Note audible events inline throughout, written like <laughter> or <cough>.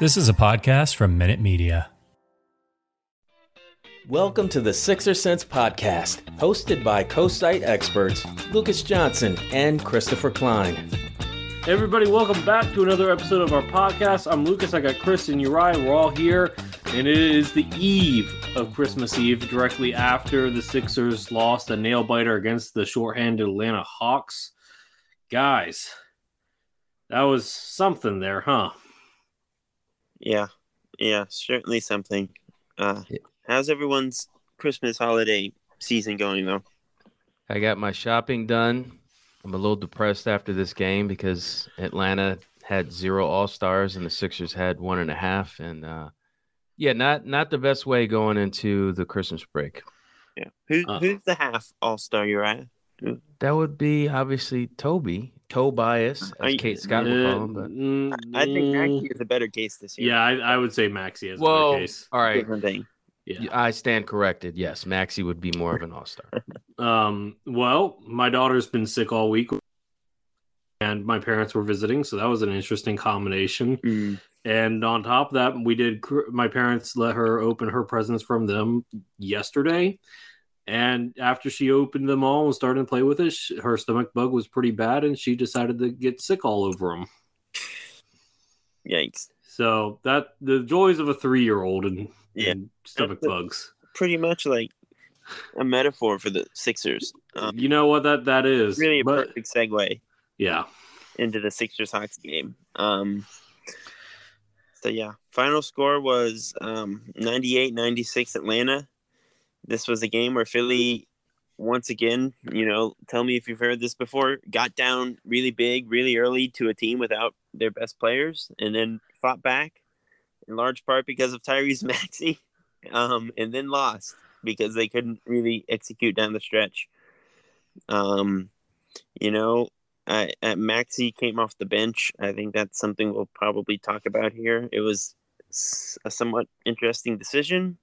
This is a podcast from Minute Media. Welcome to the Sixer Sense podcast, hosted by co-site experts Lucas Johnson and Christopher Klein. Hey everybody, welcome back to another episode of our podcast. I'm Lucas, I got Chris and Uriah. We're all here, and it is the eve of Christmas Eve, directly after the Sixers lost a nail biter against the shorthanded Atlanta Hawks. Guys, that was something there, huh? Yeah, yeah, certainly something. Uh, how's everyone's Christmas holiday season going though? I got my shopping done. I'm a little depressed after this game because Atlanta had zero All Stars and the Sixers had one and a half, and uh, yeah, not not the best way going into the Christmas break. Yeah, Who, Uh. who's the half All Star you're at? That would be obviously Toby, Tobias, Are as you- Kate Scott would call him. But Mm, I think Maxey is a better case this year. Yeah, I, I would say Maxey is well, better case. all right, different thing. Yeah. I stand corrected. Yes, Maxey would be more of an All Star. <laughs> Um, well, my daughter's been sick all week, and my parents were visiting, so that was an interesting combination. Mm. And on top of that, we did. My parents let her open her presents from them yesterday, and after she opened them all and started to play with it, sh- her stomach bug was pretty bad, and she decided to get sick all over them. Yikes! So that the joys of a three-year-old and, Yeah. and stomach That's- bugs. Pretty much like a metaphor for the Sixers. Um, You know what that that is? really a but perfect segue yeah. into the Sixers Hawks game. Um, so yeah, final score was um, 98-96 Atlanta. This was a game where Philly once again, you know, tell me if you've heard this before, got down really big, really early to a team without their best players and then fought back in large part because of Tyrese <laughs> Maxey. Um, and then lost because they couldn't really execute down the stretch. Um, you know, I, uh, Maxey came off the bench. I think that's something we'll probably talk about here. It was a somewhat interesting decision.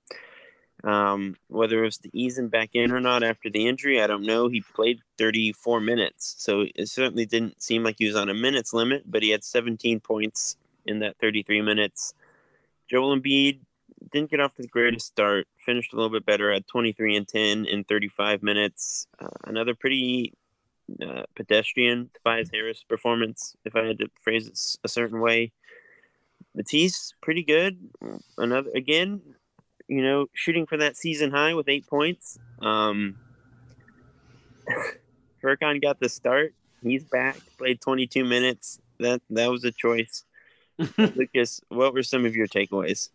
Um, whether it was to ease him back in or not after the injury, I don't know. He played 34 minutes, so it certainly didn't seem like he was on a minutes limit, but he had 17 points in that 33 minutes. Joel Embiid didn't get off the greatest start, finished a little bit better at 23 and 10 in 35 minutes. Uh, another pretty uh, pedestrian Tobias Harris performance, if I had to phrase it a certain way. Matisse, pretty good. Another again, you know, shooting for that season high with eight points. Um, <laughs> Furkan got the start. He's back. Played 22 minutes. That that was a choice. <laughs> Lucas, what were some of your takeaways?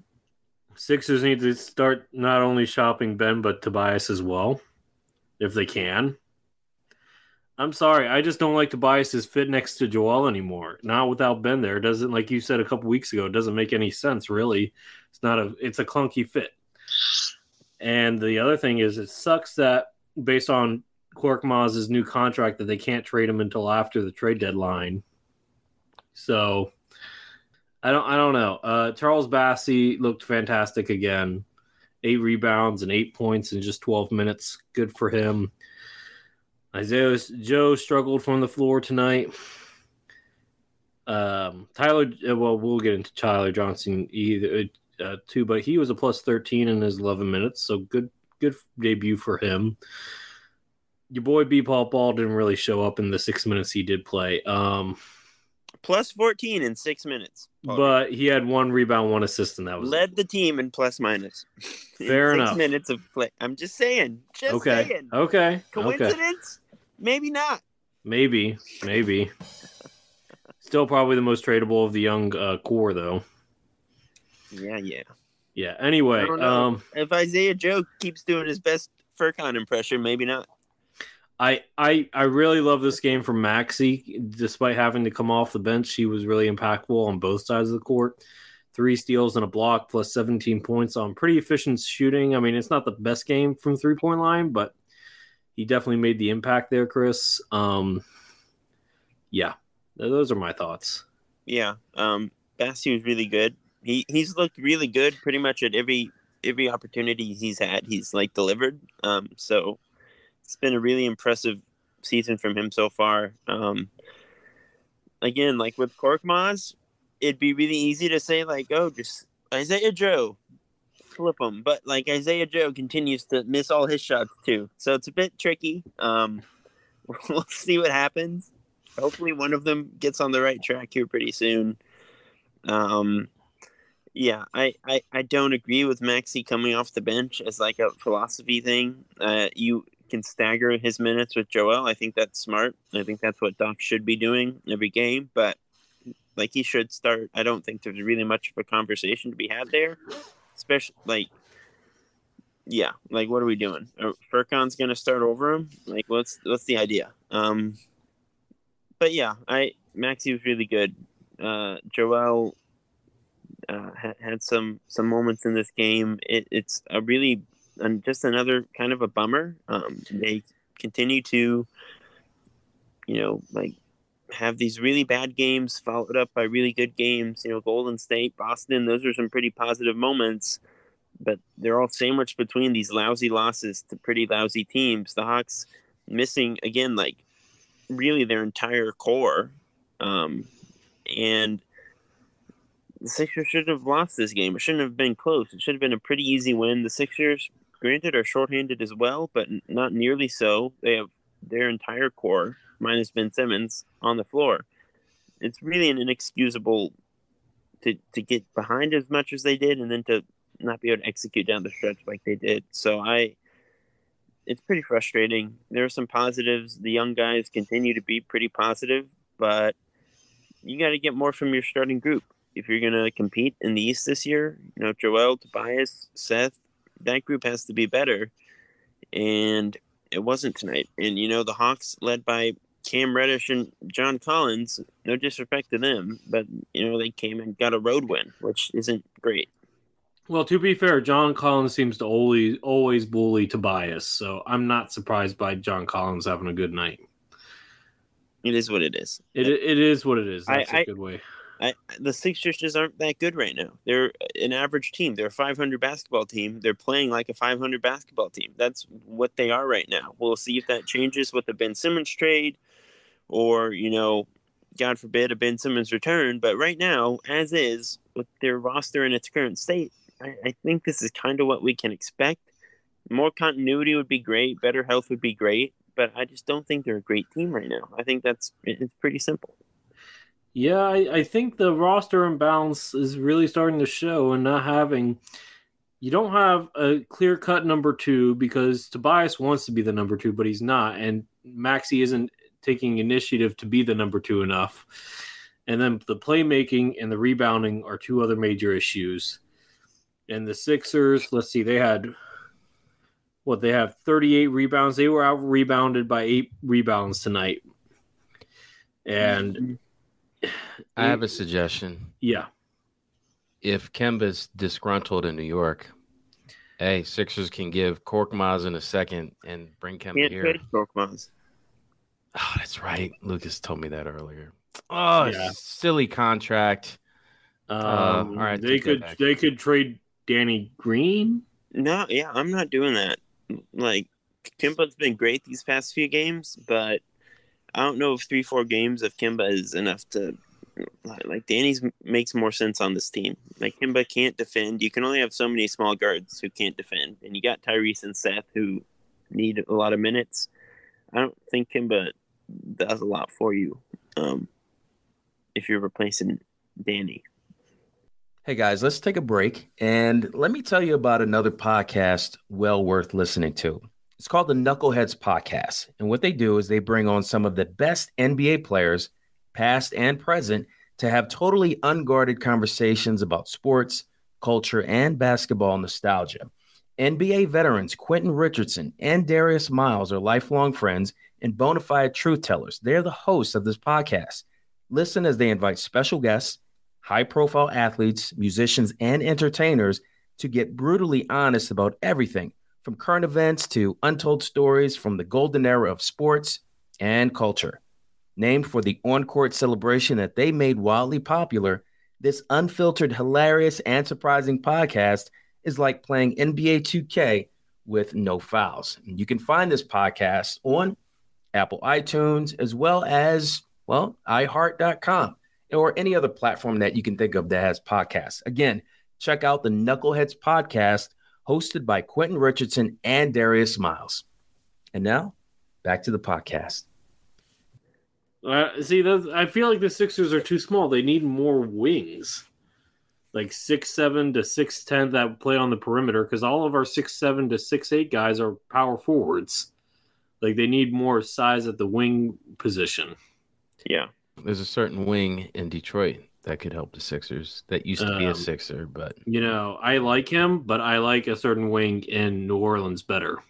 Sixers need to start not only shopping Ben but Tobias as well, if they can. I'm sorry, I just don't like Tobias's fit next to Joel anymore. Not without Ben there. It doesn't like you said a couple weeks ago. It doesn't make any sense really. It's not a. It's a clunky fit. And the other thing is, it sucks that based on Korkmaz's new contract, that they can't trade him until after the trade deadline. So I don't I don't know. Uh, Charles Bassey looked fantastic again. Eight rebounds and eight points in just 12 minutes. Good for him. Isaiah Joe struggled from the floor tonight. Um, Tyler, well, we'll get into Tyler Johnson either uh, too, but he was a plus 13 in his 11 minutes, so good, good debut for him. Your boy B. Paul Ball didn't really show up in the six minutes he did play. Um, Plus 14 in six minutes. Paul. but he had one rebound, one assist, and that was led the team in plus minus. <laughs> In Fair six enough. minutes of play. I'm just saying. Just okay. saying. Okay. Okay. Coincidence? Maybe not. Maybe. Maybe. <laughs> Still probably the most tradable of the young uh, core, though. Yeah, yeah. Yeah. Anyway, I don't know. um, If Isaiah Joe keeps doing his best Furkan impression, maybe not. I, I I really love this game from Maxey. Despite having to come off the bench, he was really impactful on both sides of the court. Three steals and a block, plus 17 points on pretty efficient shooting. I mean, it's not the best game from three point line, but he definitely made the impact there, Chris. Um, yeah, those are my thoughts. Yeah, um, Bassey was really good. He he's looked really good pretty much at every every opportunity he's had. He's like delivered. Um, so it's been a really impressive season from him so far. Um, again, like with Cork Korkmaz, it'd be really easy to say like, oh, just Isaiah Joe, flip him. But like Isaiah Joe continues to miss all his shots too, so it's a bit tricky. Um, <laughs> we'll see what happens. Hopefully, one of them gets on the right track here pretty soon. Um, yeah, I, I, I don't agree with Maxey coming off the bench as like a philosophy thing. Uh, you can stagger his minutes with Joel. I think that's smart. I think that's what Doc should be doing every game. But like he should start. I don't think there's really much of a conversation to be had there. Especially like, yeah, like what are we doing? Are Furkan's gonna start over him? Like what's what's the idea? Um, but yeah, I Maxey was really good. Uh, Joel uh, had, had some some moments in this game. It, it's a really just another kind of a bummer. Um, they continue to, you know, like have these really bad games followed up by really good games. You know, Golden State, Boston, those are some pretty positive moments, but they're all sandwiched between these lousy losses to pretty lousy teams. The Hawks missing again, like really their entire core, um, and the Sixers should have lost this game. It shouldn't have been close. It should have been a pretty easy win. The Sixers, granted, are shorthanded as well, but not nearly so. They have their entire core, minus Ben Simmons, on the floor. It's really an inexcusable to, to get behind as much as they did and then to not be able to execute down the stretch like they did. So I it's pretty frustrating. There are some positives. The young guys continue to be pretty positive, but you got to get more from your starting group if you're going to compete in the East this year, you know, Joel, Tobias, Seth, that group has to be better. And it wasn't tonight. And, you know, the Hawks, led by Cam Reddish and John Collins, no disrespect to them, but, you know, they came and got a road win, which isn't great. Well, to be fair, John Collins seems to always always bully Tobias, so I'm not surprised by John Collins having a good night. It is what it is. It it is what it is. That's I, a good way. I, the Sixers just aren't that good right now. They're an average team. They're a 500 basketball team. They're playing like a 500 basketball team. That's what they are right now. We'll see if that changes with the Ben Simmons trade or, you know, God forbid a Ben Simmons return. But right now, as is, with their roster in its current state, I, I think this is kind of what we can expect. More continuity would be great. Better health would be great. But I just don't think they're a great team right now. I think that's it's pretty simple. Yeah, I, I think the roster imbalance is really starting to show and not having you don't have a clear cut number two because Tobias wants to be the number two, but he's not, and Maxey isn't taking initiative to be the number two enough. And then the playmaking and the rebounding are two other major issues. And the Sixers, let's see, they had what they have 38 rebounds. They were out rebounded by eight rebounds tonight. And mm-hmm I have a suggestion. Yeah. If Kemba's disgruntled in New York, hey, Sixers can give Korkmaz in a second and bring Kemba Can't here. Korkmaz. Oh, that's right. Lucas told me that earlier. Oh, yeah. silly contract. Um, uh, all right, they could they could trade Danny Green. No, yeah, I'm not doing that. Like Kemba's been great these past few games, but I don't know if three, four games of Kemba is enough to like Danny's makes more sense on this team. Like Kemba can't defend. You can only have so many small guards who can't defend, and you got Tyrese and Seth who need a lot of minutes. I don't think Kemba does a lot for you um, if you're replacing Danny. Hey guys, let's take a break and let me tell you about another podcast well worth listening to. It's called the Knuckleheads Podcast. And what they do is they bring on some of the best NBA players, past and present, to have totally unguarded conversations about sports, culture, and basketball nostalgia. NBA veterans Quentin Richardson and Darius Miles are lifelong friends and bona fide truth tellers. They're the hosts of this podcast. Listen as they invite special guests, high profile athletes, musicians, and entertainers to get brutally honest about everything from current events to untold stories from the golden era of sports and culture. Named for the on court celebration that they made wildly popular, this unfiltered, hilarious, and surprising podcast is like playing NBA 2K with no fouls. You can find this podcast on Apple iTunes as well as, well, iHeart.com or any other platform that you can think of that has podcasts. Again, check out the Knuckleheads podcast hosted by Quentin Richardson and Darius Miles. And now, back to the podcast. Uh, see, those, I feel like the Sixers are too small. They need more wings, like six seven to six ten that play on the perimeter. Because all of our six seven to six eight guys are power forwards. Like they need more size at the wing position. Yeah. There's a certain wing in Detroit that could help the Sixers. That used to be a Um, Sixer, but You know, I like him, but I like a certain wing in New Orleans better.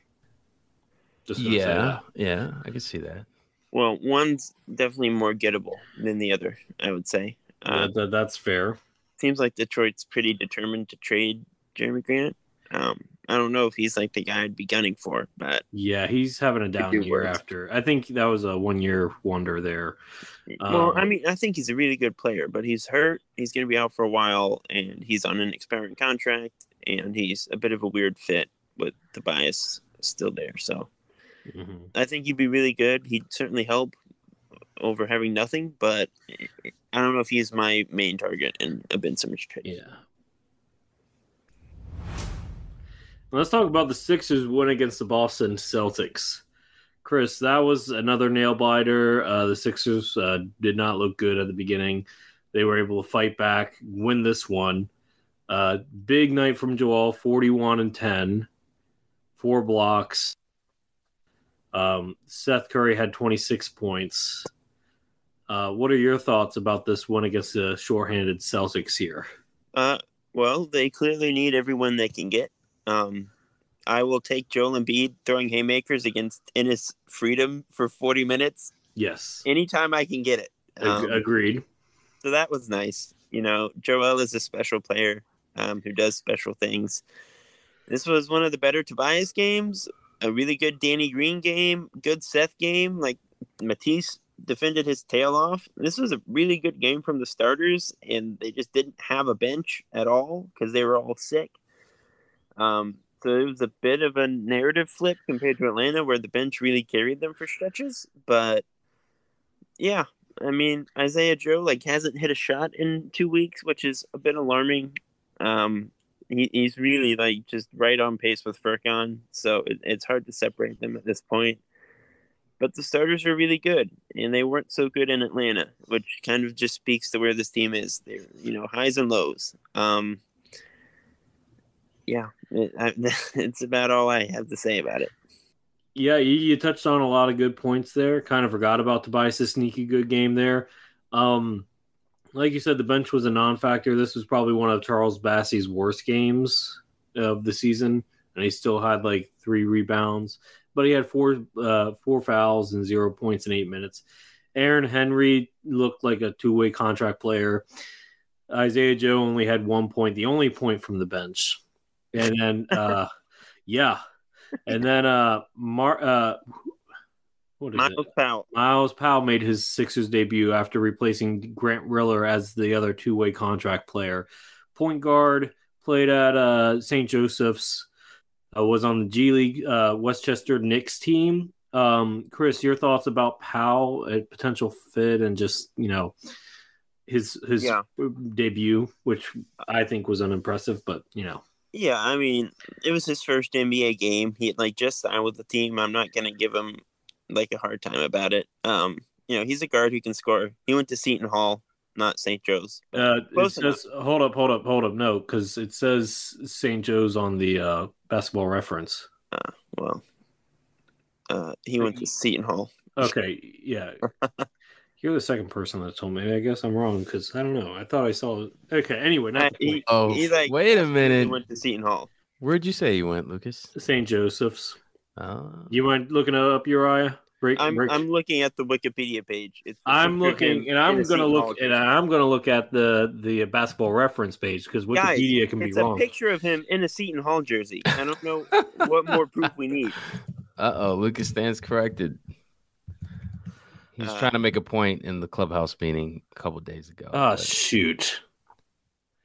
Just yeah, yeah, I can see that. Well, one's definitely more gettable than the other, I would say. Uh, That- that- that's fair. seems like Detroit's pretty determined to trade Jerami Grant. Um, I don't know if he's like the guy I'd be gunning for, but Yeah, he's having a down do year worse. after. I think that was a one year wonder there. well, Um, I mean, I think he's a really good player, but he's hurt. He's going to be out for a while, and he's on an expiring contract, and he's a bit of a weird fit with Tobias still there. So Mhm. I think he'd be really good. He'd certainly help over having nothing, but I don't know if he's my main target in a Ben Simmons trade. Yeah. Let's talk about the Sixers win against the Boston Celtics. Chris, that was another nail biter. Uh, the Sixers uh, did not look good at the beginning. They were able to fight back, win this one. Uh, big night from Joel, 41 and 10, four blocks. Um, Seth Curry had 26 points. Uh, what are your thoughts about this one against the shorthanded Celtics here? Uh, well, they clearly need everyone they can get. Um, I will take Joel Embiid throwing haymakers against Enes Freedom for 40 minutes Yes. anytime I can get it. Um, Agreed. so that was nice. You know, Joel is a special player um, who does special things. This was one of the better Tobias games. A really good Danny Green game, good Seth game. Like Matisse defended his tail off. This was a really good game from the starters, and they just didn't have a bench at all because they were all sick. Um, so it was a bit of a narrative flip compared to Atlanta, where the bench really carried them for stretches. But yeah, I mean, Isaiah Joe like hasn't hit a shot in two weeks, which is a bit alarming. Um, he, he's really like just right on pace with Furkan, so it, it's hard to separate them at this point. But the starters are really good, and they weren't so good in Atlanta, which kind of just speaks to where this team is. They're you know highs and lows. Um, yeah, it, I, <laughs> it's about all I have to say about it. Yeah, you, you touched on a lot of good points there. Kind of forgot about Tobias' sneaky good game there. Um, like you said, the bench was a non-factor. This was probably one of Charles Bassey's worst games of the season, and he still had like three rebounds, but he had four uh, four fouls and zero points in eight minutes. Aaron Henry looked like a two-way contract player. Isaiah Joe only had one point, the only point from the bench, and then uh, yeah, and then uh, Mar uh, what is Myles it? Powell, Myles Powell made his Sixers debut after replacing Grant Riller as the other two-way contract player. Point guard played at uh, St. Joseph's. Uh, was on the G League uh, Westchester Knicks team. Um, Chris, your thoughts about Powell, a potential fit, and just you know his his Yeah. debut, which I think was unimpressive, but you know, Yeah, I mean, it was his first NBA game. He like just signed with the team. I'm not gonna give him like a hard time about it. Um, you know, he's a guard who can score. He went to Seton Hall, not St. Joe's. Uh, it says, hold up, hold up, hold up. No, because it says St. Joe's on the uh, basketball reference. Uh, Well, uh, he went to Seton Hall. Okay, yeah. <laughs> You're the second person that told me. I guess I'm wrong because I don't know. I thought I saw. Okay, anyway, not the he. Oh, he, like, wait a He minute. went to Seton Hall. Where'd you say you went, Lucas? St. Joseph's. Uh, You mind looking it up, Uriah? Break, I'm break. I'm looking at the Wikipedia page. It's I'm looking, and I'm gonna look, and. I'm gonna look at the the basketball reference page because Guys, Wikipedia can be wrong. it's a picture of him in a Seton Hall jersey. I don't know what more proof we need. <laughs> Uh oh, Lucas stands corrected. He's Uh, trying to make a point in the clubhouse meeting a couple days ago. Oh but shoot!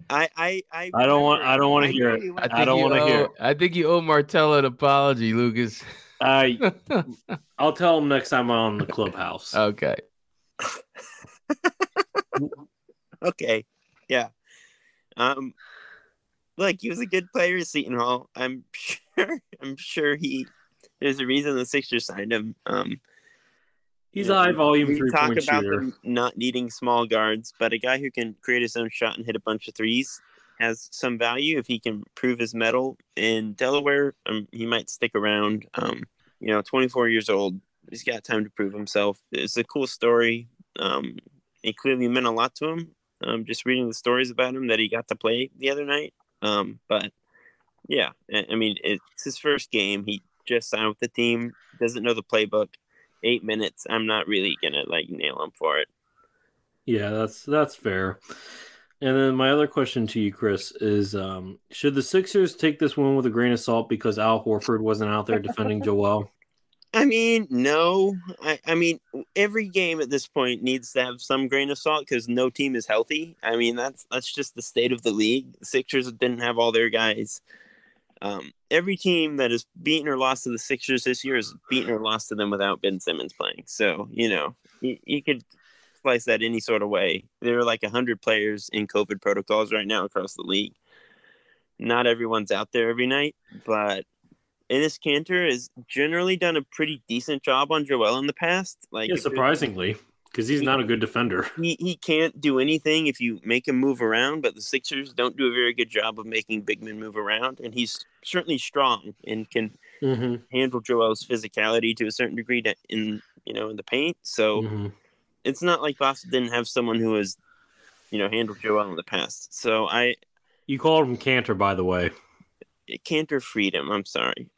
I I I, I don't want- I don't wanna hear it. I, I don't wanna hear it. I think you owe Martell an apology, Lucas. I <laughs> I'll tell him next time I'm on the clubhouse. okay. <laughs> Okay, yeah. Um, look, he was a good player at Seton Hall. I'm <laughs> sure. I'm sure he. There's a reason the Sixers signed him. Um, He's you a high volume we three talk point about shooter. them not needing small guards, but a guy who can create his own shot and hit a bunch of threes has some value if he can prove his mettle in Delaware. Um, he might stick around. Um, you know, 24 years old. He's got time to prove himself. It's a cool story. Um, it clearly meant a lot to him. Um, just reading the stories about him that he got to play the other night. Um, but yeah, I, I mean, it's his first game. He just signed with the team. Doesn't know the playbook. Eight minutes. I'm not really gonna like nail him for it. Yeah, that's that's fair. And then my other question to you, Chris, is um, should the Sixers take this one with a grain of salt because Al Horford wasn't out there defending Joel? <laughs> I mean, no. I, I mean, every game at this point needs to have some grain of salt because no team is healthy. I mean, that's that's just the state of the league. The Sixers didn't have all their guys. Um, every team that has beaten or lost to the Sixers this year has beaten or lost to them without Ben Simmons playing. So you know, you, you could slice that any sort of way. There are like hundred players in COVID protocols right now across the league. Not everyone's out there every night, but Enes Kanter has generally done a pretty decent job on Joel in the past. Like Yeah, surprisingly, because he's not a good defender. <laughs> he, he can't do anything if you make him move around, but the Sixers don't do a very good job of making big men move around. And he's certainly strong and can Mm-hmm. handle Joel's physicality to a certain degree to, in you know in the paint. So Mm-hmm. it's not like Boston didn't have someone who has you know handled Joel in the past. So I You called him Kanter, by the way. Kanter freedom. I'm sorry.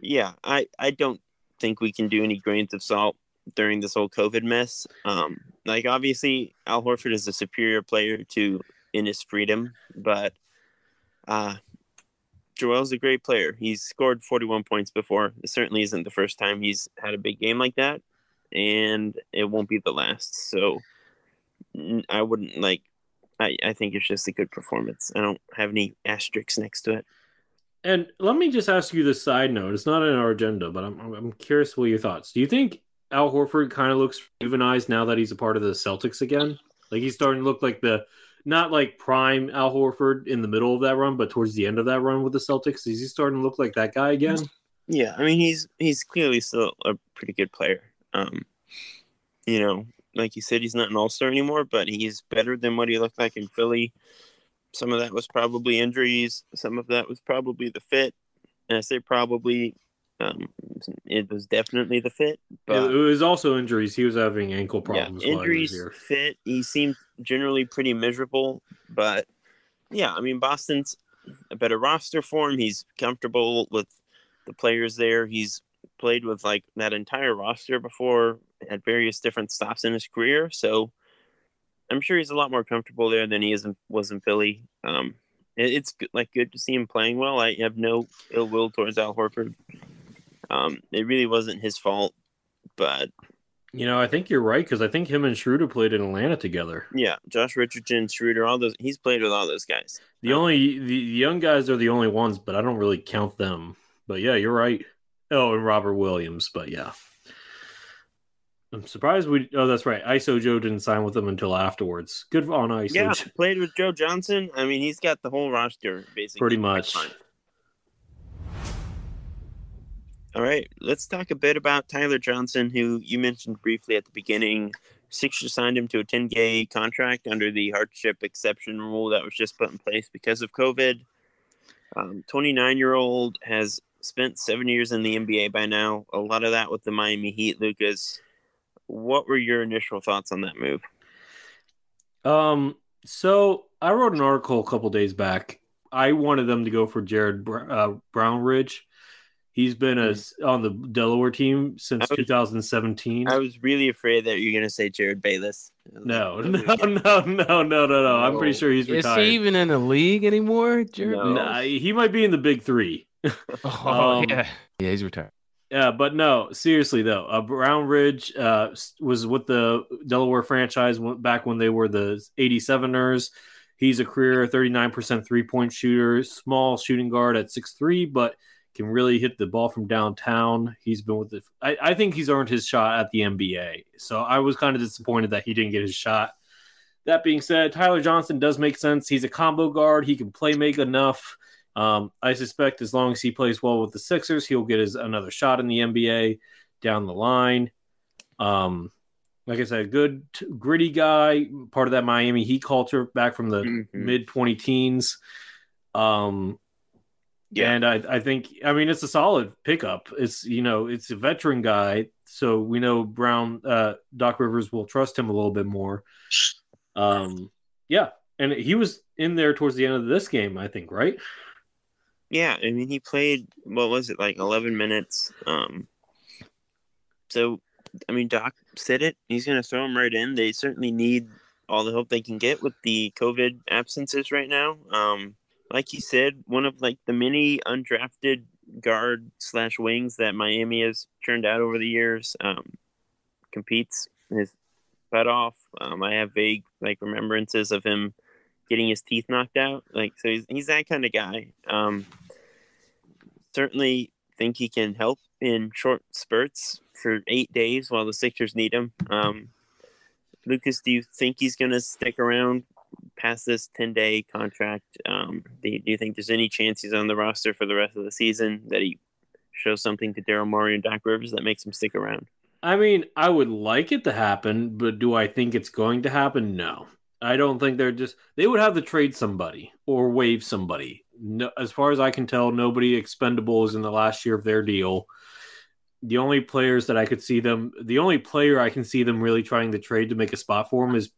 Yeah, I I don't think we can do any grains of salt during this whole COVID mess. Um, like obviously Al Horford is a superior player to Enes Freedom, but uh, Joel's a great player. He's scored 41 points before. It certainly isn't the first time he's had a big game like that, and it won't be the last. So I wouldn't like. I, I think it's just a good performance. I don't have any asterisks next to it. And let me just ask you this side note. It's not in our agenda, but I'm I'm curious what your thoughts. Do you think Al Horford kind of looks rejuvenized now that he's a part of the Celtics again? Like he's starting to look like the not like prime Al Horford in the middle of that run, but towards the end of that run with the Celtics. Is he starting to look like that guy again? Yeah, I mean he's he's clearly still a pretty good player. Um, you know, like you said, he's not an all star anymore, but he's better than what he looked like in Philly. Some of that was probably injuries. Some of that was probably the fit. And I say probably, um, it was definitely the fit. But it was also injuries. He was having ankle yeah, problems. was injuries, fit. He seemed generally pretty miserable, but yeah, I mean Boston's a better roster for him. He's comfortable with the players there. He's played with like that entire roster before at various different stops in his career, so I'm sure he's a lot more comfortable there than he is in, was in Philly. Um, it, it's like good to see him playing well. I have no ill will towards Al Horford. Um, it really wasn't his fault, but You know, I think you're right because I think him and Schroeder played in Atlanta together. Yeah, Josh Richardson, Schroeder, all those. He's played with all those guys. The only the, the young guys are the only ones, but I don't really count them. But yeah, you're right. Oh, and Robert Williams, but yeah. I'm surprised we oh that's right. ISO Joe didn't sign with them until afterwards. Good on ISO Yeah, played with Joe Johnson. I mean, he's got the whole roster basically. Pretty much. All right, let's talk a bit about Tyler Johnson, who you mentioned briefly at the beginning. Sixers signed him to a 10-day contract under the hardship exception rule that was just put in place because of COVID. 29-year-old has spent seven years in the NBA by now. A lot of that with the Miami Heat. Lucas, what were your initial thoughts on that move? Um, so I wrote an article a couple days back. I wanted them to go for Jared Br- uh, Brownridge. He's been a, on the Delaware team since I was- 2017. I was really afraid that you're gonna say Jerryd Bayless. no, <laughs> <laughs> no, no, no, no, no, no. I'm pretty sure he's retired. Is he even in the league anymore, Jared? No. Nah, he might be in the big three. <laughs> Oh, Um, yeah. Yeah, he's retired. Yeah, but no, seriously though, uh, Brownridge uh, was with the Delaware franchise back when they were the 87ers. He's a career 39% three point shooter, small shooting guard at 6'3, but can really hit the ball from downtown. He's been with the, I, I think he's earned his shot at the NBA. So I was kind of disappointed that he didn't get his shot. That being said, Tyler Johnson does make sense. He's a combo guard, he can play make enough. Um, I suspect as long as he plays well with the Sixers, he'll get his another shot in the NBA down the line. Um, like I said, good gritty guy, part of that Miami Heat culture back from the Mhm. mid twenty teens. Um, Yeah. and I, I think I mean it's a solid pickup. It's you know it's a veteran guy, so we know Brown uh, Doc Rivers will trust him a little bit more. Um, yeah, and he was in there towards the end of this game, I think, right? Yeah, I mean he played what was it like eleven minutes. Um, so I mean Doc said it. He's gonna throw him right in. They certainly need all the help they can get with the COVID absences right now. Um, like you said, one of like the many undrafted guard slash wings that Miami has turned out over the years. Um, competes his butt off. Um, I have vague like remembrances of him getting his teeth knocked out. Like so, he's he's that kind of guy. Um, certainly think he can help in short spurts for eight days while the Sixers need him. Um, Lucas, do you think he's going to stick around past this ten day contract? Um, do, you, do you think there's any chance he's on the roster for the rest of the season? That he shows something to Daryl Morey and Doc Rivers that makes him stick around? I mean, I would like it to happen, but do I think it's going to happen? No. I don't think they're just they would have to trade somebody or waive somebody. No, as far as I can tell, nobody expendable is in the last year of their deal. The only players that I could see them, the only player I can see them really trying to trade to make a spot for him is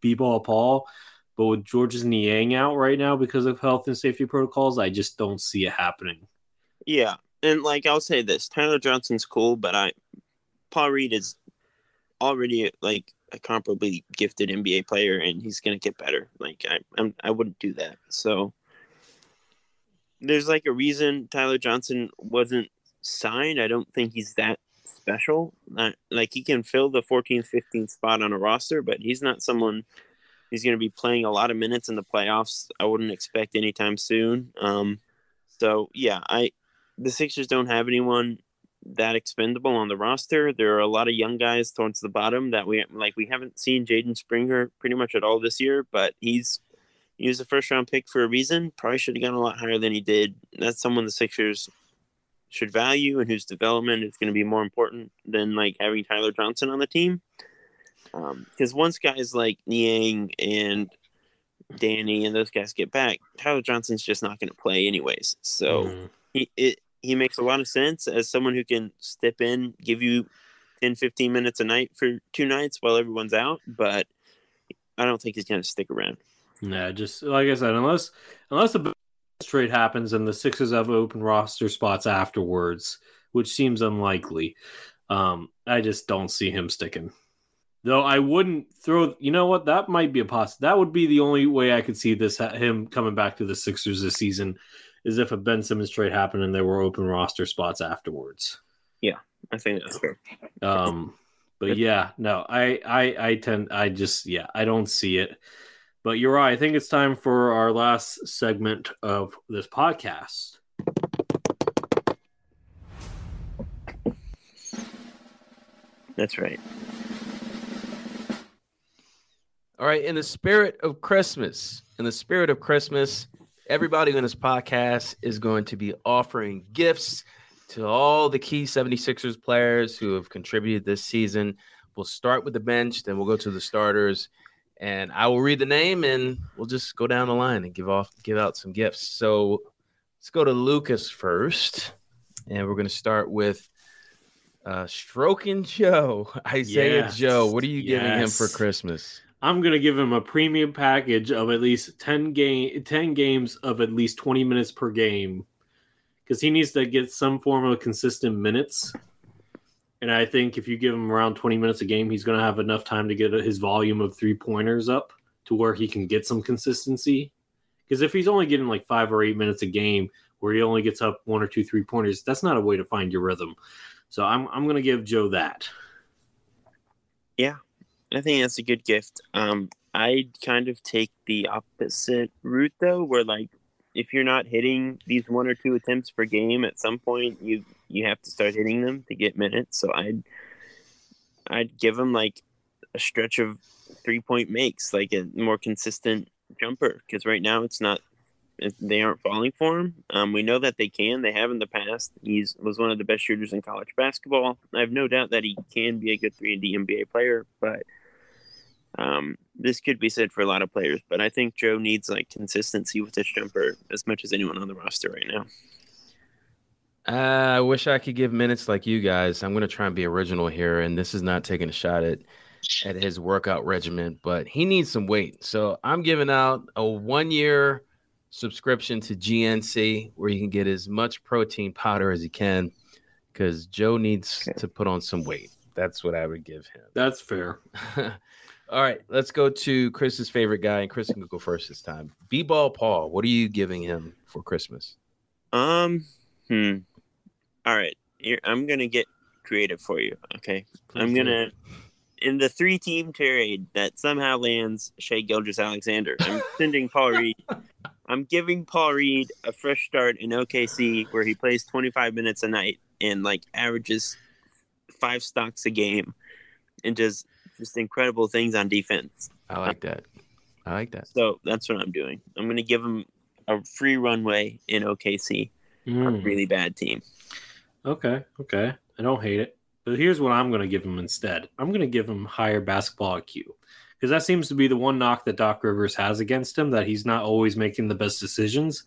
B-ball Paul. But with Georges Niang out right now because of health and safety protocols, I just don't see it happening. Yeah, and like I'll say this, Tyler Johnson's cool, but I Paul Reed is already like a comparably gifted NBA player, and he's gonna get better. Like I, I'm, I wouldn't do that. So there's like a reason Tyler Johnson wasn't signed. I don't think he's that special. Not, like he can fill the 14th, 15th spot on a roster, but he's not someone. He's going to be playing a lot of minutes in the playoffs. I wouldn't expect anytime soon. Um, so yeah, I the Sixers don't have anyone that expendable on the roster. There are a lot of young guys towards the bottom that we like. We haven't seen Jaden Springer pretty much at all this year, but he's he was a first round pick for a reason. Probably should have gone a lot higher than he did. That's someone the Sixers should value and whose development is going to be more important than like having Tyler Johnson on the team. Because once guys like Niang and Danny and those guys get back, Tyler Johnson's just not going to play anyways. So Mhm. he it he makes a lot of sense as someone who can step in, give you 10, 15 minutes a night for two nights while everyone's out, but I don't think he's going to stick around. Yeah, just like I said, unless unless the trade happens and the Sixers have open roster spots afterwards, which seems unlikely, um, I just don't see him sticking. Though I wouldn't throw. You know what? That might be a poss. That would be the only way I could see this him coming back to the Sixers this season, is if a Ben Simmons trade happened and there were open roster spots afterwards. Yeah, I think that's fair. Um, but yeah, no, I, I, I tend, I just, yeah, I don't see it. But you're right. I think it's time for our last segment of this podcast. That's right. All right, in the spirit of Christmas, in the spirit of Christmas, everybody on this podcast is going to be offering gifts to all the key 76ers players who have contributed this season. We'll start with the bench, then we'll go to the starters, and I will read the name and we'll just go down the line and give off give out some gifts. So let's go to Lucas first, and we're going to start with uh Stroking Joe, <laughs> Isaiah Yes, Joe. What are you giving him for. Christmas? I'm gonna give him a premium package of at least ten game, ten games of at least 20 minutes per game, because he needs to get some form of consistent minutes. And I think if you give him around 20 minutes a game, he's going to have enough time to get his volume of three pointers up to where he can get some consistency. Because if he's only getting like five or eight minutes a game where he only gets up one or two three pointers, that's not a way to find your rhythm. So I'm, I'm going to give Joe that. Yeah, I think that's a good gift. Um, I'd kind of take the opposite route though, where like if you're not hitting these one or two attempts per game, at some point you you have to start hitting them to get minutes. So I'd I'd give him like a stretch of three point makes, like a more consistent jumper, because right now it's not they aren't falling for him. Um, we know that they can. They have in the past. He's was one of the best shooters in college basketball. I have no doubt that he can be a good three and D NBA player, but um, this could be said for a lot of players. But I think Joe needs like consistency with his jumper as much as anyone on the roster right now. Uh, I wish I could give minutes like you guys. I'm going to try and be original here, and this is not taking a shot at at his workout regimen, but he needs some weight. So I'm giving out a one year subscription to GNC where you can get as much protein powder as you can because Joe needs okay. to put on some weight. That's what I would give him. That's fair. <laughs> All right, let's go to Chris's favorite guy, and Chris can go first this time. B ball Paul, what are you giving him for Christmas? Um, hmm. All right, Here, I'm gonna get creative for you. Okay, Please I'm gonna in the three team trade that somehow lands Shai Gilgeous-Alexander. I'm <laughs> sending Paul Reed I'm giving Paul Reed a fresh start in OKC where he plays 25 minutes a night and like averages five stocks a game and does just incredible things on defense. I like that. I like that. So that's what I'm doing. I'm going to give him a free runway in OKC, mm. a hmm. really bad team. Okay. Okay. I don't hate it. But here's what I'm going to give him instead I'm going to give him higher basketball IQ because that seems to be the one knock that Doc Rivers has against him that he's not always making the best decisions.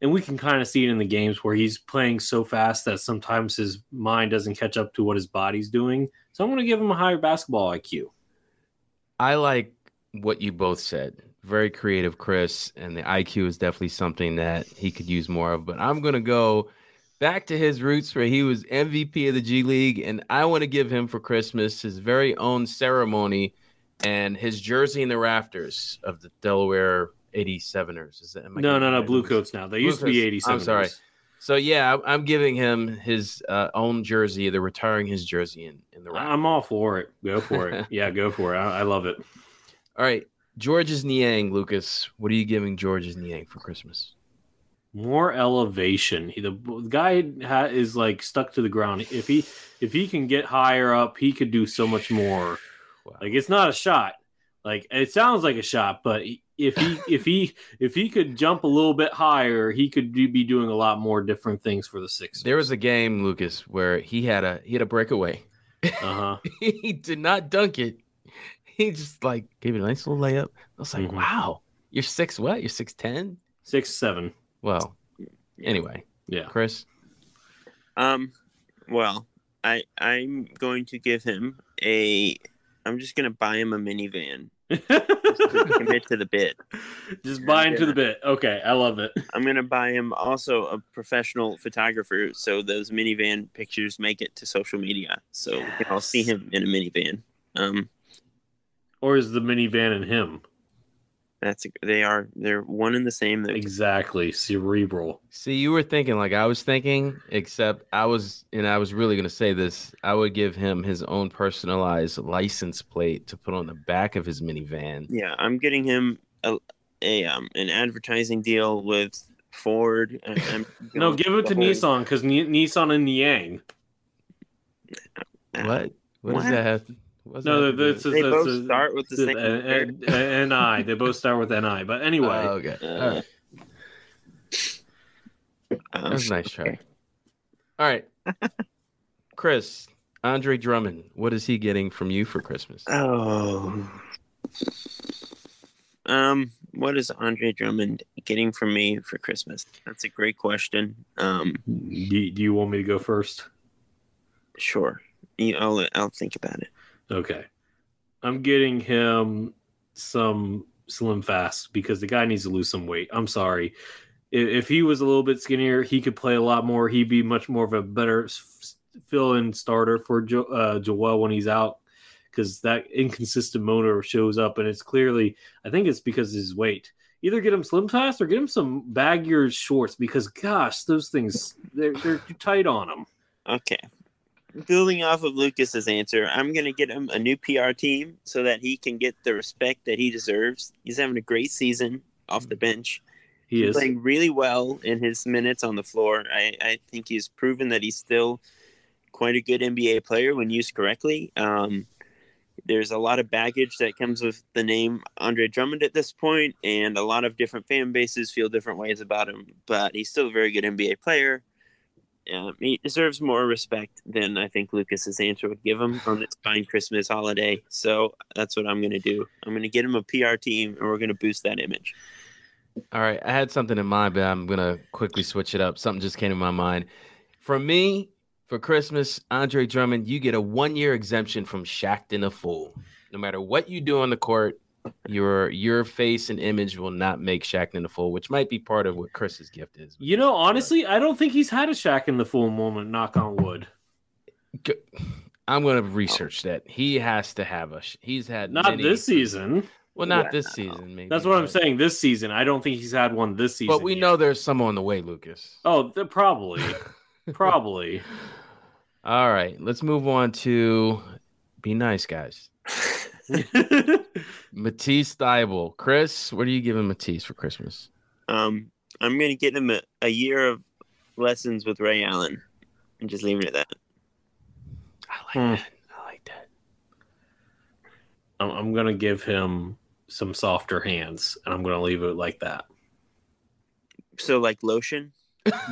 And we can kind of see it in the games where he's playing so fast that sometimes his mind doesn't catch up to what his body's doing. So I'm going to give him a higher basketball IQ. I like what you both said. Very creative, Chris, and the IQ is definitely something that he could use more of. But I'm going to go back to his roots where he was MVP of the G League, and I want to give him for Christmas his very own ceremony and his jersey in the rafters of the Delaware 87ers. Is that no, no, no, blue coats now. They Blue used to be 87ers. I'm sorry. So yeah, I'm giving him his uh, own jersey. They're retiring his jersey in in the. Rafters. I'm all for it. Go for it. <laughs> yeah, go for it. I, I, love it. All right, Georges Niang, Lucas. What are you giving Georges Niang for Christmas? More elevation. He, the, the guy ha, is like stuck to the ground. If he if he can get higher up, he could do so much more. Wow. Like it's not a shot. Like it sounds like a shot, but if he if he if he could jump a little bit higher, he could be doing a lot more different things for the Sixers. There was a game, Lucas, where he had a he had a breakaway. Uh-huh. <laughs> he did not dunk it. He just like gave it a nice little layup. I was like, mm-hmm. wow, you're six what? You're six ten? Six seven. Well, anyway. Yeah. Chris? Um well, I I'm going to give him a I'm just gonna buy him a minivan. Commit to the bit. <laughs> Just buy into the bit. Okay, I love it. I'm gonna buy him also a professional photographer, so those minivan pictures make it to social media, so yes. we can all see him in a minivan. Um, or is the minivan in him? That's they are they're one and the same. Exactly, cerebral. See, you were thinking like I was thinking, except I was, and I was really going to say this. I would give him his own personalized license plate to put on the back of his minivan. Yeah, I'm getting him a, a um an advertising deal with Ford. <laughs> no, give it to whole... Nissan because Nissan and Niang. What? What, what? does that have? What's no, that's, they both a, start with the same. And, and, I, they both start with Ni. But <laughs> anyway, oh, okay, uh, right. um, that's a nice try. All right, Chris, Andre Drummond, what is he getting from you for Christmas? Oh, um, what is Andre Drummond getting from me for Christmas? That's a great question. Um, do, do you want me to go first? Sure. I'll I'll think about it. Okay. I'm getting him some slim fast because the guy needs to lose some weight. I'm sorry. if, if he was a little bit skinnier, he could play a lot more. He'd be much more of a better fill-in starter for jo- uh, Joel when he's out because that inconsistent motor shows up, and it's clearly I think it's because of his weight. Either get him slim fast or get him some baggier shorts because gosh, those things they're they're too tight on him. Okay. Building off of Lucas's answer, I'm going to get him a new PR team so that he can get the respect that he deserves. He's having a great season off the bench. He He's is. playing really well in his minutes on the floor. I, I think he's proven that he's still quite a good NBA player when used correctly. Um, there's a lot of baggage that comes with the name Andre Drummond at this point, and a lot of different fan bases feel different ways about him. But he's still a very good NBA player. Um, he deserves more respect than I think Lucas's answer would give him on this fine Christmas holiday. So that's what I'm going to do. I'm going to get him a PR team, and we're going to boost that image. All right, I had something in mind, but I'm gonna quickly switch it up. Something just came to my mind. For me, for Christmas, Andre Drummond, you get a one-year exemption from Shaqtin' a Fool. No matter what you do on the court, your your face and image will not make Shaq in the Fool, which might be part of what Chris's gift is. You know, honestly, I don't think he's had a Shaq in the full moment. Knock on wood. I'm gonna research that. He has to have a. He's had Not many- this season. Well, not Wow. this season. Maybe. That's what I'm saying. This season, I don't think he's had one this season. But we yet. know there's some on the way, Lucas. Oh, th- probably, <laughs> probably. All right, let's move on to be nice, guys. <laughs> <laughs> Matisse Thybulle. Chris, what are you giving Matisse for Christmas? Um, I'm going to get him a, a year of lessons with Ray Allen and just leave it at that. I like Hmm. that. I like that. I'm, I'm gonna give him some softer hands, and I'm gonna leave it like that. So, like lotion?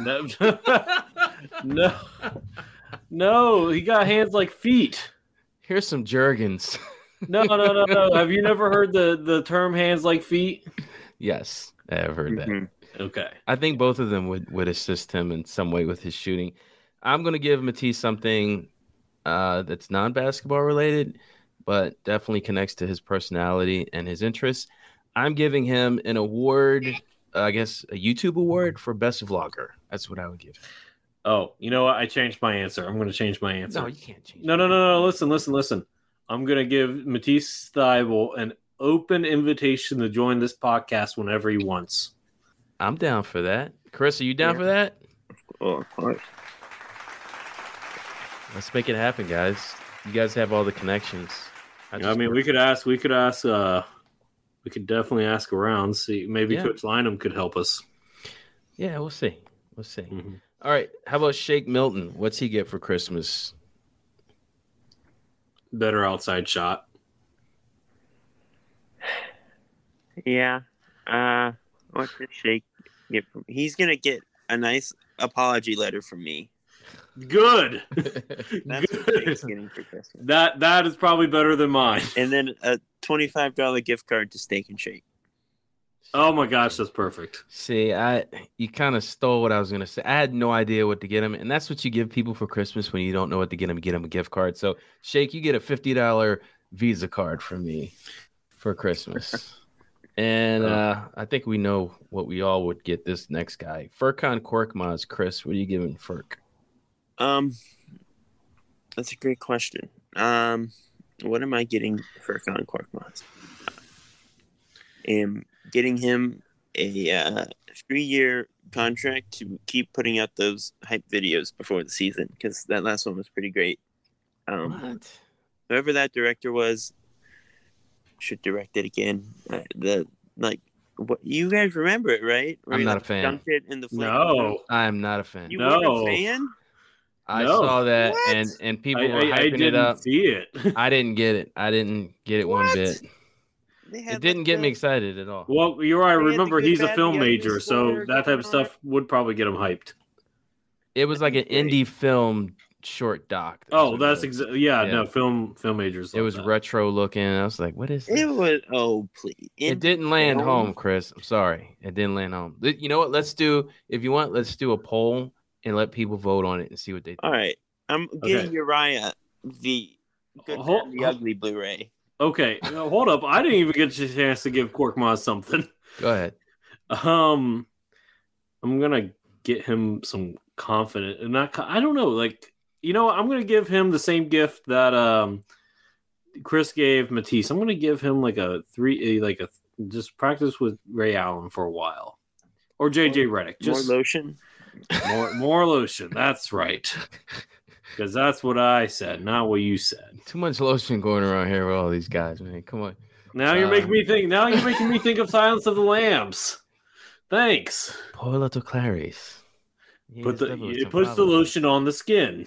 No, <laughs> no, no. He got hands like feet. Here's some Jergens. <laughs> No, no, no, no. Have you never heard the the term hands like feet? yes, I have heard that. Mhm. Okay. I think both of them would, would assist him in some way with his shooting. I'm going to give Matisse something uh, that's non basketball related, but definitely connects to his personality and his interests. I'm giving him an award, uh, I guess a YouTube award for best vlogger. That's what I would give. him. Oh, you know what? I changed my answer. I'm gonna change my answer. No, you can't change. No, no, no, no. Listen, listen, listen. I'm going to give Matisse Thybulle an open invitation to join this podcast whenever he wants. I'm down for that. Chris, are you down Yeah. for that? Oh, of course. Let's make it happen, guys. You guys have all the connections. I, just mean, we could ask, we could ask, uh, we could definitely ask around, see, maybe Yeah. Coach Lynham could help us. yeah, we'll see. We'll see. Mhm. All right. How about Shake Milton? What's he get for Christmas? Better outside shot. Yeah. Uh, what's this shake get from? He's gonna get a nice apology letter from me. Good. <laughs> That's what Good. Shake's getting for Christmas. That that is probably better than mine. And then a twenty-five dollar gift card to Steak and Shake. Oh my gosh, that's perfect. See, I you kind of stole what I was gonna say. I had no idea what to get him, and that's what you give people for Christmas when you don't know what to get them. Get them a gift card. So, Shake, you get a fifty dollar Visa card from me for Christmas. <laughs> And Oh. uh, I think we know what we all would get this next guy. Furkan Korkmaz. Chris, what are you giving Furk? Um, that's a great question. Um, what am I getting for Con Korkmaz? Am getting him a uh, three-year contract to keep putting out those hype videos before the season because that last one was pretty great. Um, What? whoever that director was should direct it again. Uh, the like, what you guys remember it, right? Where I'm he, not a fan. dunked it in the flame. No. I am not a fan. you No. weren't a fan. I No. saw that, What? and and people I, were hyping I it didn't up. see it. <laughs> I didn't get it. I didn't get it one bit. They had, It didn't get the- me excited at all. well, you're right. They Remember, he's a film major, so that type of stuff would probably get him hyped. It was like an indie film short doc. Oh, that's exactly yeah, Yeah. No, film film majors. It was that. retro looking. I was like, "What is this?" It was oh please. It didn't land film? home, Chris. I'm sorry, it didn't land home. You know what? Let's do. If you want, let's do a poll and let people vote on it and see what they think. All right, I'm getting Uriah the good, Hol- Bad, the ugly Blu-ray. Okay, now, hold up. I didn't even get a chance to give Korkmaz something. Go ahead. Um, I'm gonna get him some confident and not. I don't know. Like you know, I'm gonna give him the same gift that um Chris gave Matisse. I'm gonna give him like a three, like a just practice with Ray Allen for a while, or JJ Redick. Just More lotion. more, more lotion. That's right. <laughs> Because that's what I said, not what you said. Too much lotion going around here with all these guys, man. Come on. Now you're making me think. Now you're making me think of Silence of the Lambs. Thanks. Paula to Clarice. Put the it puts the lotion on the skin.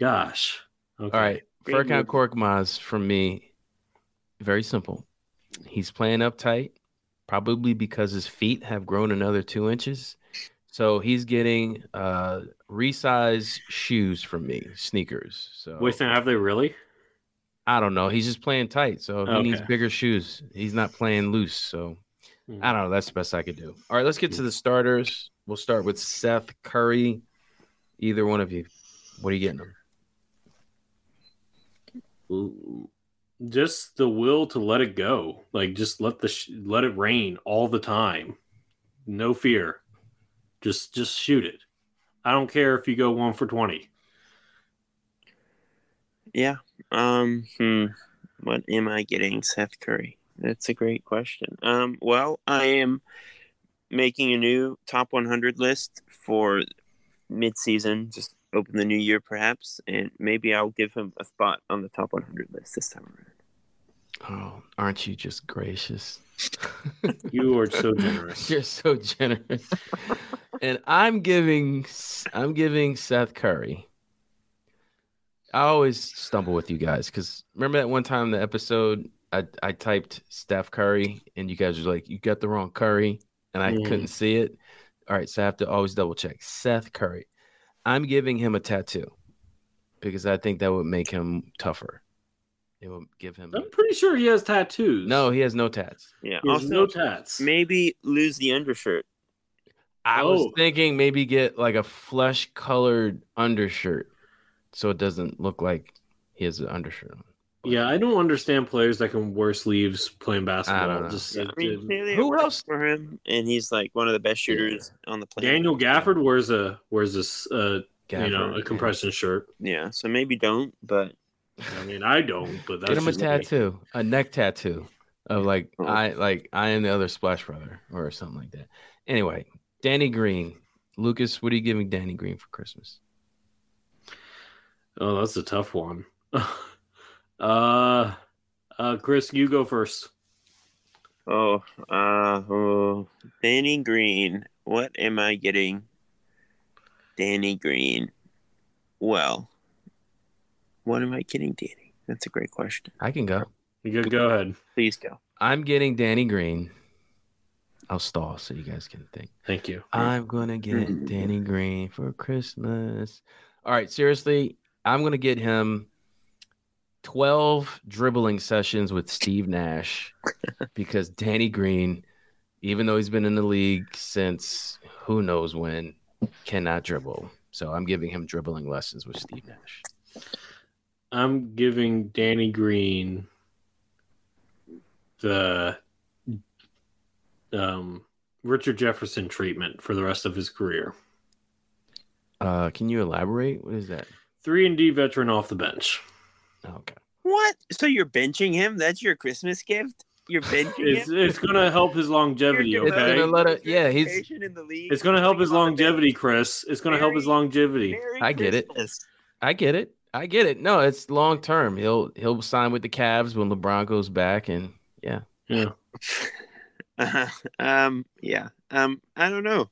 Gosh. Okay. All right. Furkan. Korkmaz from me. Very simple. He's playing uptight, probably because his feet have grown another two inches. So he's getting uh resize shoes from me, sneakers. So Wait, now have they really? I don't know. He's just playing tight, so he needs bigger shoes. He's not playing loose. So Hmm. I don't know. That's the best I could do. All right, let's get to the starters. We'll start with Seth Curry. Either one of you. What are you getting him? Just the will to let it go. Like just let the sh- let it rain all the time. No fear. Just just shoot it. I don't care if you go one for twenty. Yeah. Um. Hmm. What am I getting, Seth Curry? That's a great question. Um. Well, I am making a new top 100 list for mid-season. Just open the new year, perhaps, and maybe I'll give him a spot on the top 100 list this time around. Oh, aren't you just gracious? You are so <laughs> generous. You're so generous. And I'm giving I'm giving Seth Curry. I always stumble with you guys because remember that one time in the episode I, I typed Steph Curry and you guys were like, you got the wrong Curry, and I Mhm. couldn't see it. All right, so I have to always double check. Seth Curry. I'm giving him a tattoo because I think that would make him tougher. It would give him I'm pretty sure he has tattoos. no, he has no tats. Yeah. he has Also, no tats. maybe lose the undershirt. I was Oh. thinking maybe get like a flesh colored undershirt so it doesn't look like he has an undershirt on. Yeah, I don't understand players that can wear sleeves playing basketball. know. Just Yeah, I mean, it- clearly it Who else? for him? And he's like one of the best shooters on the planet. Daniel Gafford wears a wears this uh you know Gafford, a yeah. compression shirt. Yeah. So maybe don't, but I mean, I don't, but that's Get him a just me. tattoo, a neck tattoo of like Oh. I like I am the other Splash Brother or something like that. Anyway, Danny Green. Lucas, what are you giving Danny Green for Christmas? Oh, that's a tough one. <laughs> uh, uh, Chris, you go first. Oh, uh, oh, Danny Green. What am I getting? Danny Green. Well, what am I getting, Danny? That's a great question. I can go. You go, go ahead. Please go. I'm getting Danny Green. I'll stall so you guys can think. Thank you. I'm gonna get <laughs> Danny Green for Christmas. All right, seriously, I'm gonna get him 12 dribbling sessions with Steve Nash <laughs> because Danny Green, even though he's been in the league since who knows when, cannot dribble. So I'm giving him dribbling lessons with Steve Nash. I'm giving Danny Green the um, Richard Jefferson treatment for the rest of his career. Uh, can you elaborate? What is that? Three and D veteran off the bench. Okay. What? So you're benching him? That's your Christmas gift? You're benching It's him? it's gonna help his longevity. You're It's Okay, gonna let it- yeah, he's- in the league. it's gonna help his longevity. Chris. It's gonna help his longevity. Merry I get it. I get it. I get it. No, it's long term. He'll he'll sign with the Cavs when LeBron goes back, and yeah, Yeah. <laughs> Uh, <laughs> um. Yeah. Um. I don't know.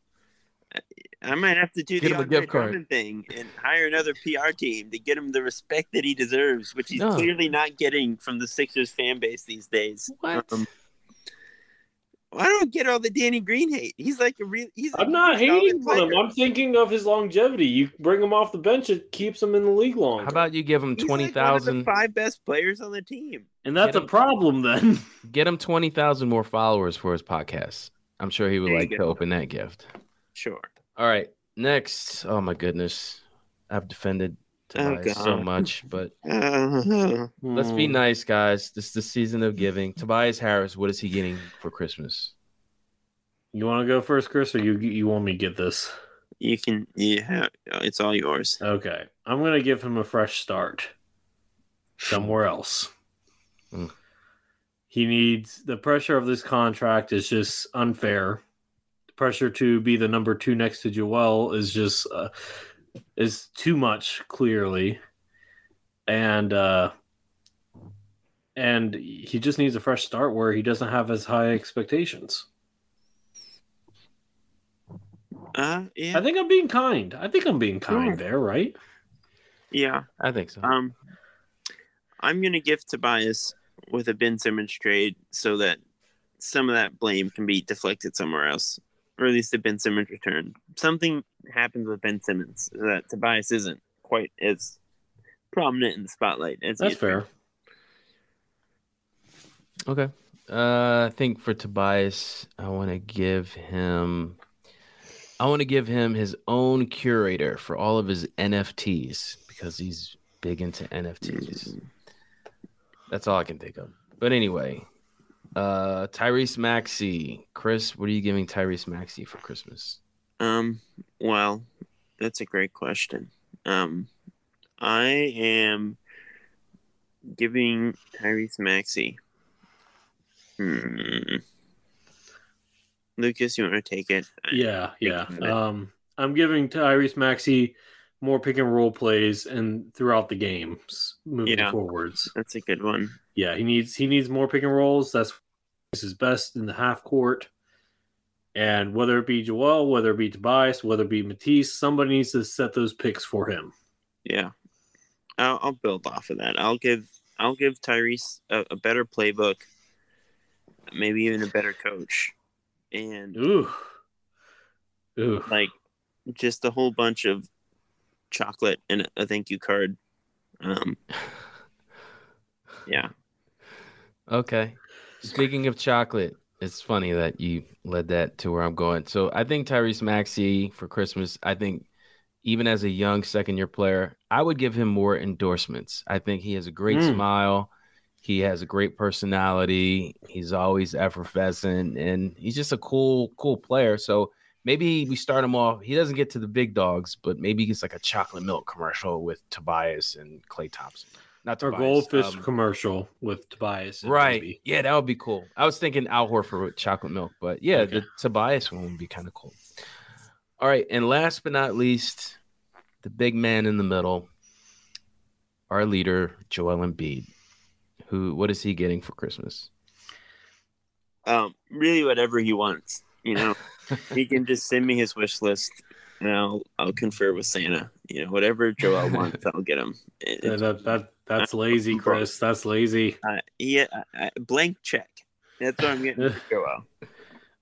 I- I might have to do Get the him a Andre gift card. Thing and hire another PR team to get him the respect that he deserves, which he's No. clearly not getting from the Sixers fan base these days. What? Um, I don't get all the Danny Green hate. He's like a real. He's. a I'm not solid hating on him. I'm thinking of his longevity. You bring him off the bench, it keeps him in the league long. How about you give him He's like twenty one of the thousand? five best players on the team. and that's Get a him- problem then. <laughs> Get him twenty thousand more followers for his podcast. I'm sure he would There like to open that gift. Sure. All right, next. Oh my goodness, I've defended Oh, so much, but <laughs> Uh, let's Hmm. be nice, guys. This is the season of giving. Tobias Harris, what is he getting for Christmas? You want to go first, Chris, or you you want me to get this? You can. Yeah, it's all yours. Okay, I'm gonna give him a fresh start somewhere <laughs> else. Mm. He needs the pressure of this contract is just unfair. The pressure to be the number two next to Joel is just uh, is too much, clearly, and uh, and he just needs a fresh start where he doesn't have as high expectations. Uh, yeah, I think I'm being kind. I think I'm being kind Sure. there, right? yeah. I think so. Um, I'm gonna give Tobias with a Ben Simmons trade so that some of that blame can be deflected somewhere else, or at least the Ben Simmons return. Something happens with Ben Simmons that Tobias isn't quite as prominent in the spotlight as he That's fair. Okay. Uh, I think for Tobias, I want to give him. I want to give him his own curator for all of his NFTs because he's big into NFTs. That's all I can think of. But anyway, uh, Tyrese Maxey, Chris, what are you giving Tyrese Maxey for Christmas? Um, well, that's a great question. Um, I am giving Tyrese Maxey. Hmm. Lucas, you want to take it? Yeah, yeah. Um, I'm giving Tyrese Maxey more pick and roll plays and throughout the games moving Yeah. forwards. That's a good one. Yeah, he needs he needs more pick and rolls. That's his best in the half court. And whether it be Joel, whether it be Tobias, whether it be Matisse, somebody needs to set those picks for him. Yeah, I'll, I'll build off of that. I'll give I'll give Tyrese a, a better playbook, maybe even a better coach, and Ooh, ooh. like just a whole bunch of chocolate and a thank you card. Um, <laughs> yeah, Okay. Speaking of chocolate, it's funny that you led that to where I'm going. So I think Tyrese Maxey for Christmas, I think even as a young second year player, I would give him more endorsements. I think he has a great Mm. smile. He has a great personality. He's always effervescent and he's just a cool, cool player. So maybe we start him off. He doesn't get to the big dogs, but maybe he's like a chocolate milk commercial with Tobias and Klay Thompson. Not Or goldfish um, commercial with Tobias. and Right. Ruby. Yeah, that would be cool. I was thinking Al Horford with chocolate milk, but yeah, Okay. the Tobias one would be kind of cool. All right, and last but not least, the big man in the middle, our leader, Joel Embiid. Who? What is he getting for Christmas? um, really whatever he wants. You know, <laughs> he can just send me his wish list, and I'll I'll confer with Santa. You know, whatever Joel wants, <laughs> I'll get him. It- That, that, that- that's lazy, Chris. That's lazy. uh, yeah, I, I- blank check. That's what I'm getting for <laughs> Joel.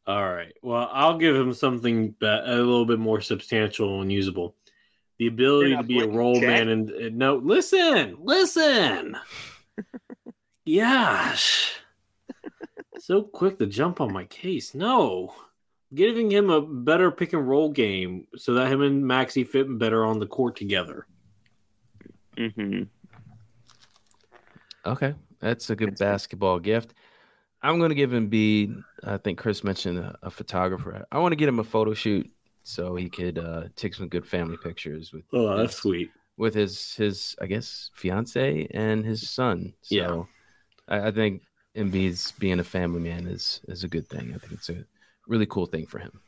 All right. Well, I'll give him something a little bit more substantial and usable. The ability to be a role Jack. man and, and no, listen, listen. <laughs> Gosh. so quick to jump on my case. No. Giving him a better pick and roll game so that him and Maxey fit better on the court together. hmm Okay, that's a good That's good. basketball gift. I'm going to give Embiid. I think Chris mentioned a, a photographer. I want to get him a photo shoot so he could uh, take some good family pictures with Oh, his- that's sweet. with his his I guess fiance and his son. So Yeah. I, I think Embiid's being a family man is is a good thing. I think it's a really cool thing for him.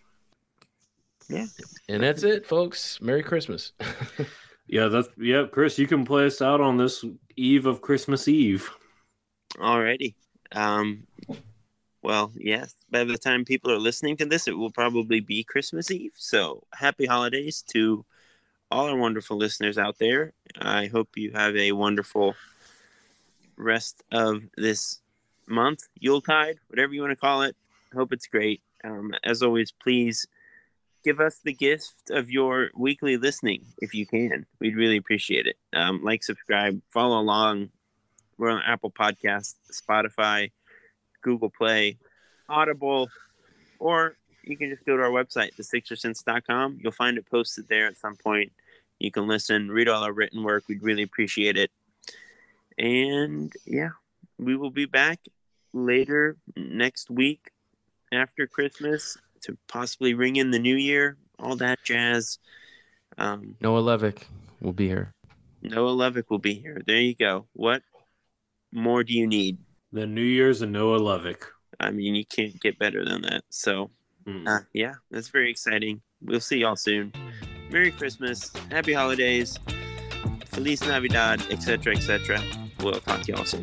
Yeah. And that's it, folks. Merry Christmas. <laughs> Yeah, that's yeah, Chris, you can play us out on this eve of Christmas Eve. Alrighty. Um, well, yes. By the time people are listening to this, it will probably be Christmas Eve. So happy holidays to all our wonderful listeners out there. I hope you have a wonderful rest of this month, Yuletide, whatever you want to call it. Hope it's great. Um, as always, please give us the gift of your weekly listening if you can. We'd really appreciate it. Um, like, subscribe, follow along. We're on Apple Podcasts, Spotify, Google Play, Audible, or you can just go to our website, thesixersense.com. You'll find it posted there at some point. You can listen, read all our written work. We'd really appreciate it. And yeah, we will be back later next week after Christmas to possibly ring in the new year, all that jazz. Um, Noah Levick will be here. Noah Levick will be here. There you go. What more do you need? The New Year's and Noah Levick. I mean, you can't get better than that. So, Mm. uh, yeah, that's very exciting. We'll see y'all soon. Merry Christmas, Happy Holidays, Feliz Navidad, etc., etc. We'll talk to y'all soon.